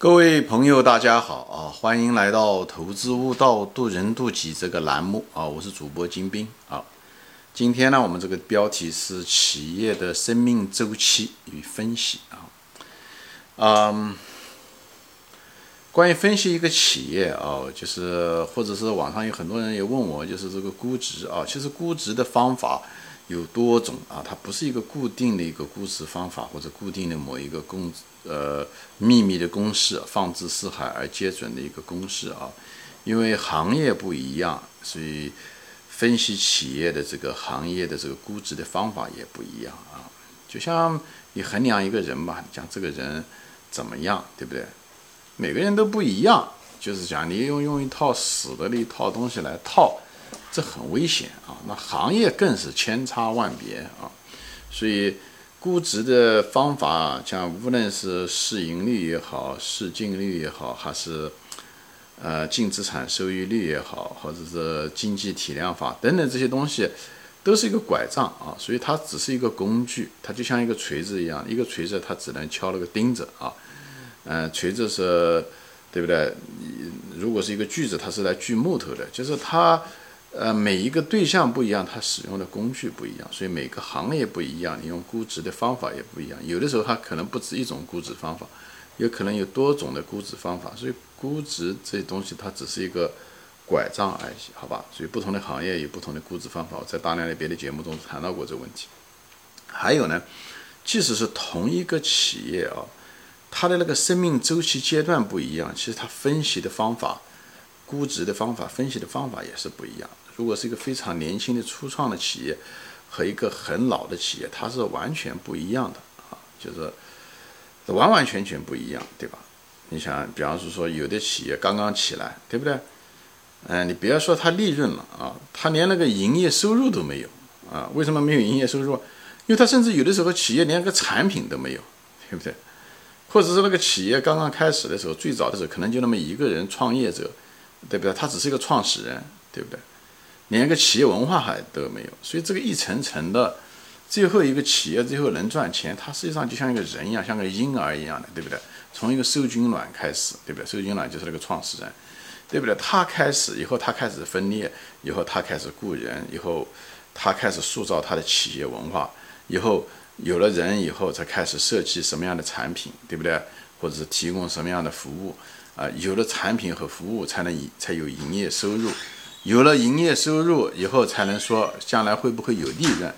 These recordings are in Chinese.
各位朋友，大家好啊！欢迎来到《投资悟道，渡人渡己》这个栏目啊！我是主播金兵啊。今天呢，我们这个标题是企业的生命周期与分析啊。嗯，关于分析一个企业啊，就是或者是网上有很多人也问我，就是这个估值啊，其实估值的方法。有多种啊，它不是一个固定的一个估值方法，或者固定的某一个公呃秘密的公式，放之四海而皆准的一个公式啊。因为行业不一样，所以分析企业的这个行业的这个估值的方法也不一样啊。就像你衡量一个人吧，讲这个人怎么样，对不对？每个人都不一样，就是讲你用用一套死的那一套东西来套。这很危险啊！那行业更是千差万别啊，所以估值的方法，像无论是市盈率也好，市净率也好，还是呃净资产收益率也好，或者是经济体量法等等这些东西，都是一个拐杖啊。所以它只是一个工具，它就像一个锤子一样，一个锤子它只能敲那个钉子啊。嗯，锤子是，对不对？如果是一个锯子，它是来锯木头的，就是它。呃，每一个对象不一样，它使用的工具不一样，所以每个行业不一样，你用估值的方法也不一样。有的时候它可能不止一种估值方法，有可能有多种的估值方法。所以估值这东西它只是一个拐杖而已，好吧？所以不同的行业有不同的估值方法。我在大量的别的节目中谈到过这个问题。还有呢，即使是同一个企业啊，它的那个生命周期阶段不一样，其实它分析的方法。估值的方法、分析的方法也是不一样。如果是一个非常年轻的初创的企业，和一个很老的企业，它是完全不一样的啊，就是完完全全不一样，对吧？你想，比方说说有的企业刚刚起来，对不对？嗯，你别说它利润了啊，它连那个营业收入都没有啊。为什么没有营业收入？因为它甚至有的时候企业连个产品都没有，对不对？或者是那个企业刚刚开始的时候，最早的时候可能就那么一个人创业者。对不对？他只是一个创始人，对不对？连一个企业文化还都没有，所以这个一层层的，最后一个企业最后能赚钱，它实际上就像一个人一样，像个婴儿一样的，对不对？从一个受精卵开始，对不对？受精卵就是那个创始人，对不对？他开始以后，他开始分裂，以后他开始雇人，以后他开始塑造他的企业文化，以后有了人以后，才开始设计什么样的产品，对不对？或者是提供什么样的服务。啊，有了产品和服务，才能营才有营业收入，有了营业收入以后，才能说将来会不会有利润，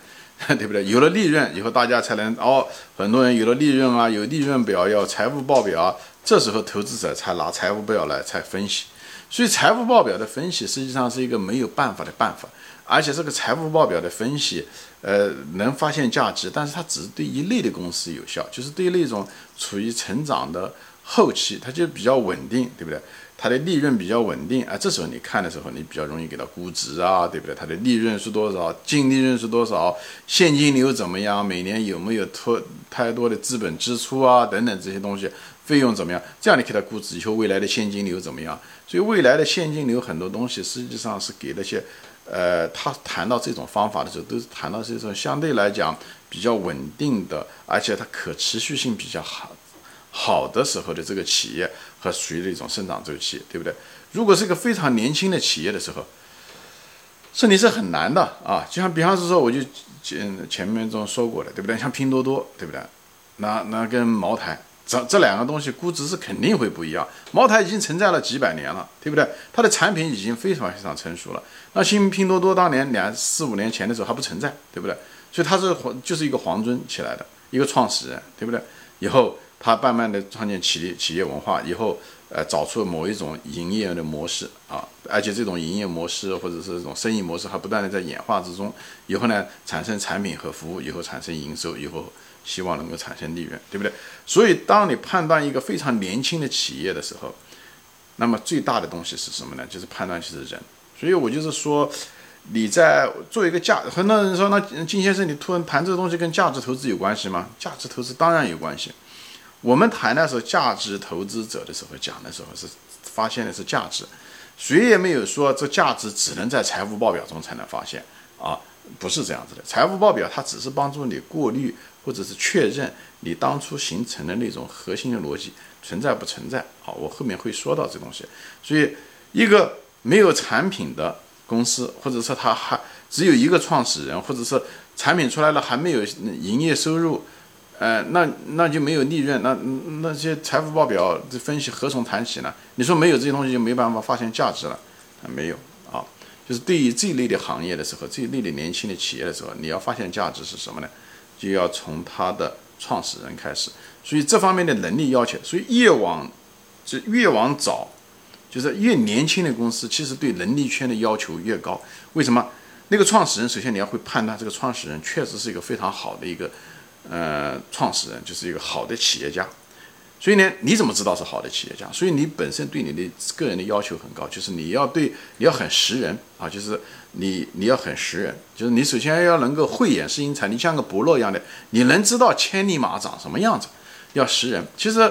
对不对？有了利润以后，大家才能哦，很多人有了利润啊，有利润表，要财务报表，这时候投资者才拿财务表来才分析。所以财务报表的分析实际上是一个没有办法的办法，而且这个财务报表的分析，呃，能发现价值，但是它只是对一类的公司有效，就是对那种处于成长的。后期它就比较稳定，对不对？它的利润比较稳定啊，这时候你看的时候，你比较容易给它估值啊，对不对？它的利润是多少？净利润是多少？现金流怎么样？每年有没有拖太多的资本支出啊？等等这些东西，费用怎么样？这样你给它估值以后，未来的现金流怎么样？所以未来的现金流很多东西实际上是给那些，呃，他谈到这种方法的时候，都是谈到这种相对来讲比较稳定的，而且它可持续性比较好。好的时候的这个企业和属于的一种生长周期，对不对？如果是一个非常年轻的企业的时候，这里是很难的啊。就像比方是说，我就前前面中说过的，对不对？像拼多多，对不对？那那跟茅台这这两个东西估值是肯定会不一样。茅台已经存在了几百年了，对不对？它的产品已经非常非常成熟了。那新拼多多当年两四五年前的时候还不存在，对不对？所以它是黄就是一个黄尊起来的一个创始人，对不对？以后。他慢慢的创建企业企业文化以后，呃，找出某一种营业的模式啊，而且这种营业模式或者是这种生意模式还不断的在演化之中，以后呢，产生产品和服务，以后产生营收，以后希望能够产生利润，对不对？所以，当你判断一个非常年轻的企业的时候，那么最大的东西是什么呢？就是判断就是人。所以我就是说，你在做一个价，很多人说，那金先生，你突然谈这个东西跟价值投资有关系吗？价值投资当然有关系。我们谈的时候，价值投资者的时候讲的时候是发现的是价值，谁也没有说这价值只能在财务报表中才能发现啊，不是这样子的。财务报表它只是帮助你过滤或者是确认你当初形成的那种核心的逻辑存在不存在。好，我后面会说到这东西。所以，一个没有产品的公司，或者说它还只有一个创始人，或者是产品出来了还没有营业收入，呃，那那就没有利润，那那些财务报表的分析何从谈起呢？你说没有这些东西就没办法发现价值了？没有啊，就是对于这一类的行业的时候，这一类的年轻的企业的时候，你要发现价值是什么呢？就要从他的创始人开始。所以这方面的能力要求，所以越往就越往早，就是越年轻的公司，其实对能力圈的要求越高。为什么？那个创始人首先你要会判断这个创始人确实是一个非常好的一个呃创始人，就是一个好的企业家。所以呢，你怎么知道是好的企业家？所以你本身对你的个人的要求很高，就是你要对你要很识人啊，就是你你要很识人，就是你首先要能够慧眼识英才，你像个伯乐一样的，你能知道千里马长什么样子，要识人。其实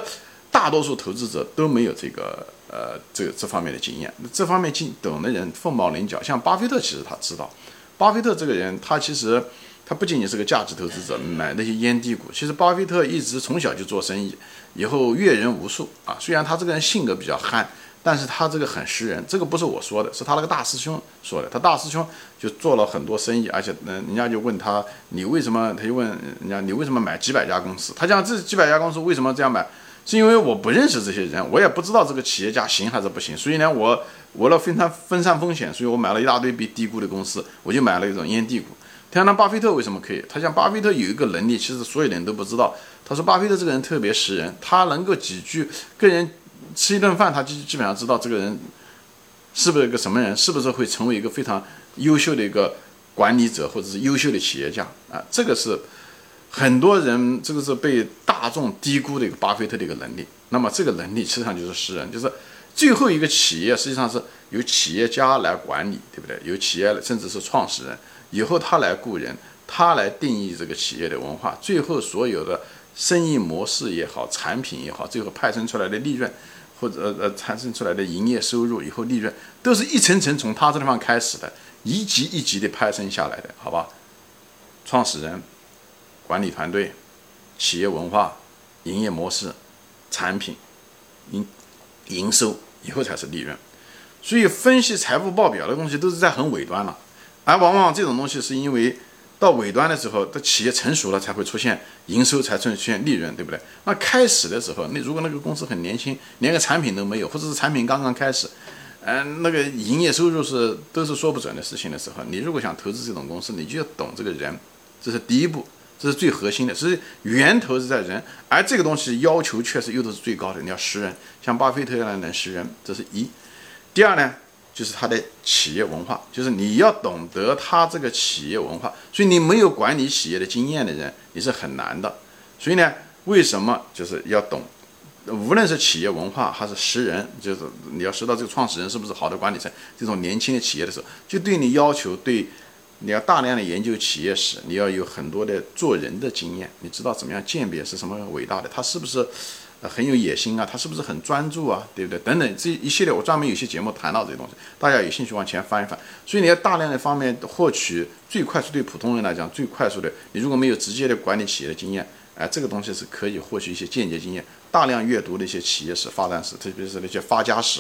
大多数投资者都没有这个呃这这方面的经验，这方面经懂的人凤毛麟角。像巴菲特其实他知道，巴菲特这个人他其实。他不仅仅是个价值投资者，买那些烟蒂股。其实巴菲特一直从小就做生意，以后阅人无数啊。虽然他这个人性格比较憨，但是他这个很识人。这个不是我说的，是他那个大师兄说的。他大师兄就做了很多生意，而且嗯，人家就问他，你为什么？他就问人家，你为什么买几百家公司？他讲这几百家公司为什么这样买？是因为我不认识这些人，我也不知道这个企业家行还是不行。所以呢，我为了分散分散风险，所以我买了一大堆被低估的公司，我就买了一种烟蒂股。像那巴菲特为什么可以？他像巴菲特有一个能力，其实所有人都不知道。他说巴菲特这个人特别识人，他能够几句跟人吃一顿饭，他就基本上知道这个人是不是一个什么人，是不是会成为一个非常优秀的一个管理者或者是优秀的企业家啊。这个是很多人这个是被大众低估的一个巴菲特的一个能力。那么这个能力实际上就是识人，就是最后一个企业实际上是由企业家来管理，对不对？由企业甚至是创始人。以后他来雇人，他来定义这个企业的文化，最后所有的生意模式也好，产品也好，最后派生出来的利润，或者呃产生出来的营业收入，以后利润都是一层层从他这地方开始的，一级一级的派生下来的，好吧？创始人、管理团队、企业文化、营业模式、产品、营营收，以后才是利润。所以分析财务报表的东西都是在很尾端了。而往往这种东西是因为到尾端的时候，它企业成熟了才会出现营收，才出现利润，对不对？那开始的时候，那如果那个公司很年轻，连个产品都没有，或者是产品刚刚开始，嗯，那个营业收入是都是说不准的事情的时候，你如果想投资这种公司，你就要懂这个人，这是第一步，这是最核心的，是源头是在人，而这个东西要求确实又都是最高的，你要识人，像巴菲特一样能识人，这是一。第二呢？就是他的企业文化，就是你要懂得他这个企业文化，所以你没有管理企业的经验的人，你是很难的。所以呢，为什么就是要懂，无论是企业文化还是识人，就是你要知道这个创始人是不是好的管理层。这种年轻的企业的时候，就对你要求，对你要大量的研究企业史，你要有很多的做人的经验，你知道怎么样鉴别是什么伟大的，他是不是？呃，很有野心啊，他是不是很专注啊？对不对？等等这一系列，我专门有些节目谈到这些东西，大家有兴趣往前翻一翻。所以你要大量的方面获取最快速，对普通人来讲最快速的。你如果没有直接的管理企业的经验，哎，这个东西是可以获取一些间接经验。大量阅读的一些企业史、发展史，特别是那些发家史，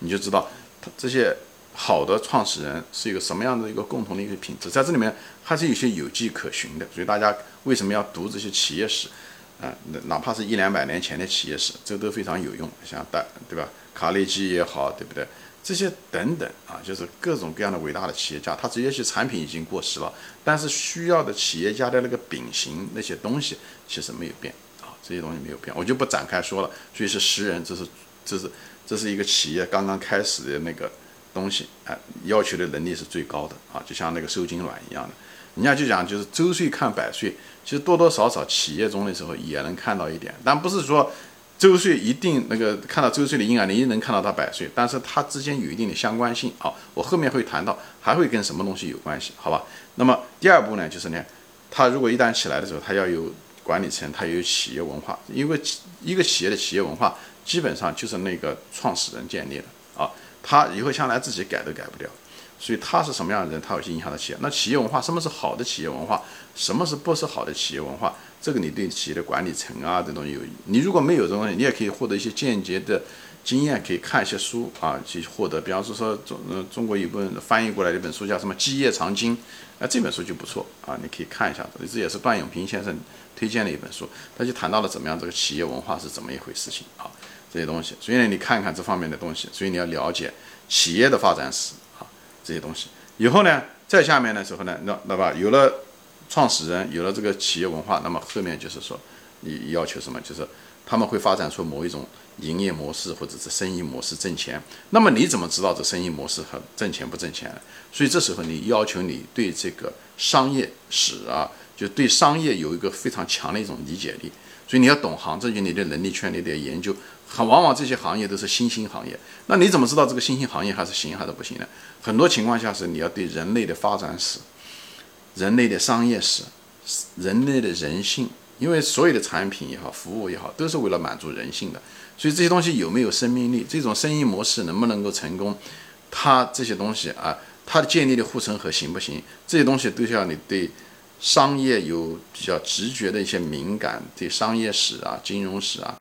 你就知道他这些好的创始人是一个什么样的一个共同的一个品质，在这里面还是有些有迹可循的。所以大家为什么要读这些企业史？啊，那哪怕是一两百年前的企业史，这都非常有用。像大，对吧？卡内基也好，对不对？这些等等啊，就是各种各样的伟大的企业家，他这些产品已经过时了，但是需要的企业家的那个秉行那些东西其实没有变啊，这些东西没有变，我就不展开说了。所以是识人，这是这是这是一个企业刚刚开始的那个东西啊，要求的能力是最高的啊，就像那个受精卵一样的。人家就讲，就是周岁看百岁，其实多多少少企业中的时候也能看到一点，但不是说周岁一定那个看到周岁的婴儿，你一定能看到他百岁，但是它之间有一定的相关性啊。我后面会谈到，还会跟什么东西有关系，好吧？那么第二步呢，就是呢，他如果一旦起来的时候，他要有管理层，他有企业文化，因为一个企业的企业文化基本上就是那个创始人建立的啊，他以后将来自己改都改不掉。所以他是什么样的人，他有些影响到企业。那企业文化，什么是好的企业文化？什么是不是好的企业文化？这个你对企业的管理层啊这东西有，你如果没有这东西，你也可以获得一些间接的经验，可以看一些书啊，去获得。比方说说中呃中国有本翻译过来的一本书叫什么《基业长青》，啊这本书就不错啊，你可以看一下。这也是段永平先生推荐的一本书，他就谈到了怎么样这个企业文化是怎么一回事情啊这些东西。所以呢，你看看这方面的东西，所以你要了解企业的发展史这些东西。以后呢，再下面的时候呢，那那吧有了。创始人有了这个企业文化，那么后面就是说，你要求什么？就是他们会发展出某一种营业模式或者是生意模式挣钱。那么你怎么知道这生意模式和挣钱不挣钱？所以这时候你要求你对这个商业史啊，就对商业有一个非常强的一种理解力。所以你要懂行，这就你的能力圈，你得研究。很往往这些行业都是新兴行业，那你怎么知道这个新兴行业还是行还是不行呢？很多情况下是你要对人类的发展史。人类的商业史，人类的人性，因为所有的产品也好，服务也好，都是为了满足人性的，所以这些东西有没有生命力，这种生意模式能不能够成功，它这些东西啊，它的建立的护城河行不行？这些东西都需要你对商业有比较直觉的一些敏感，对商业史啊、金融史啊。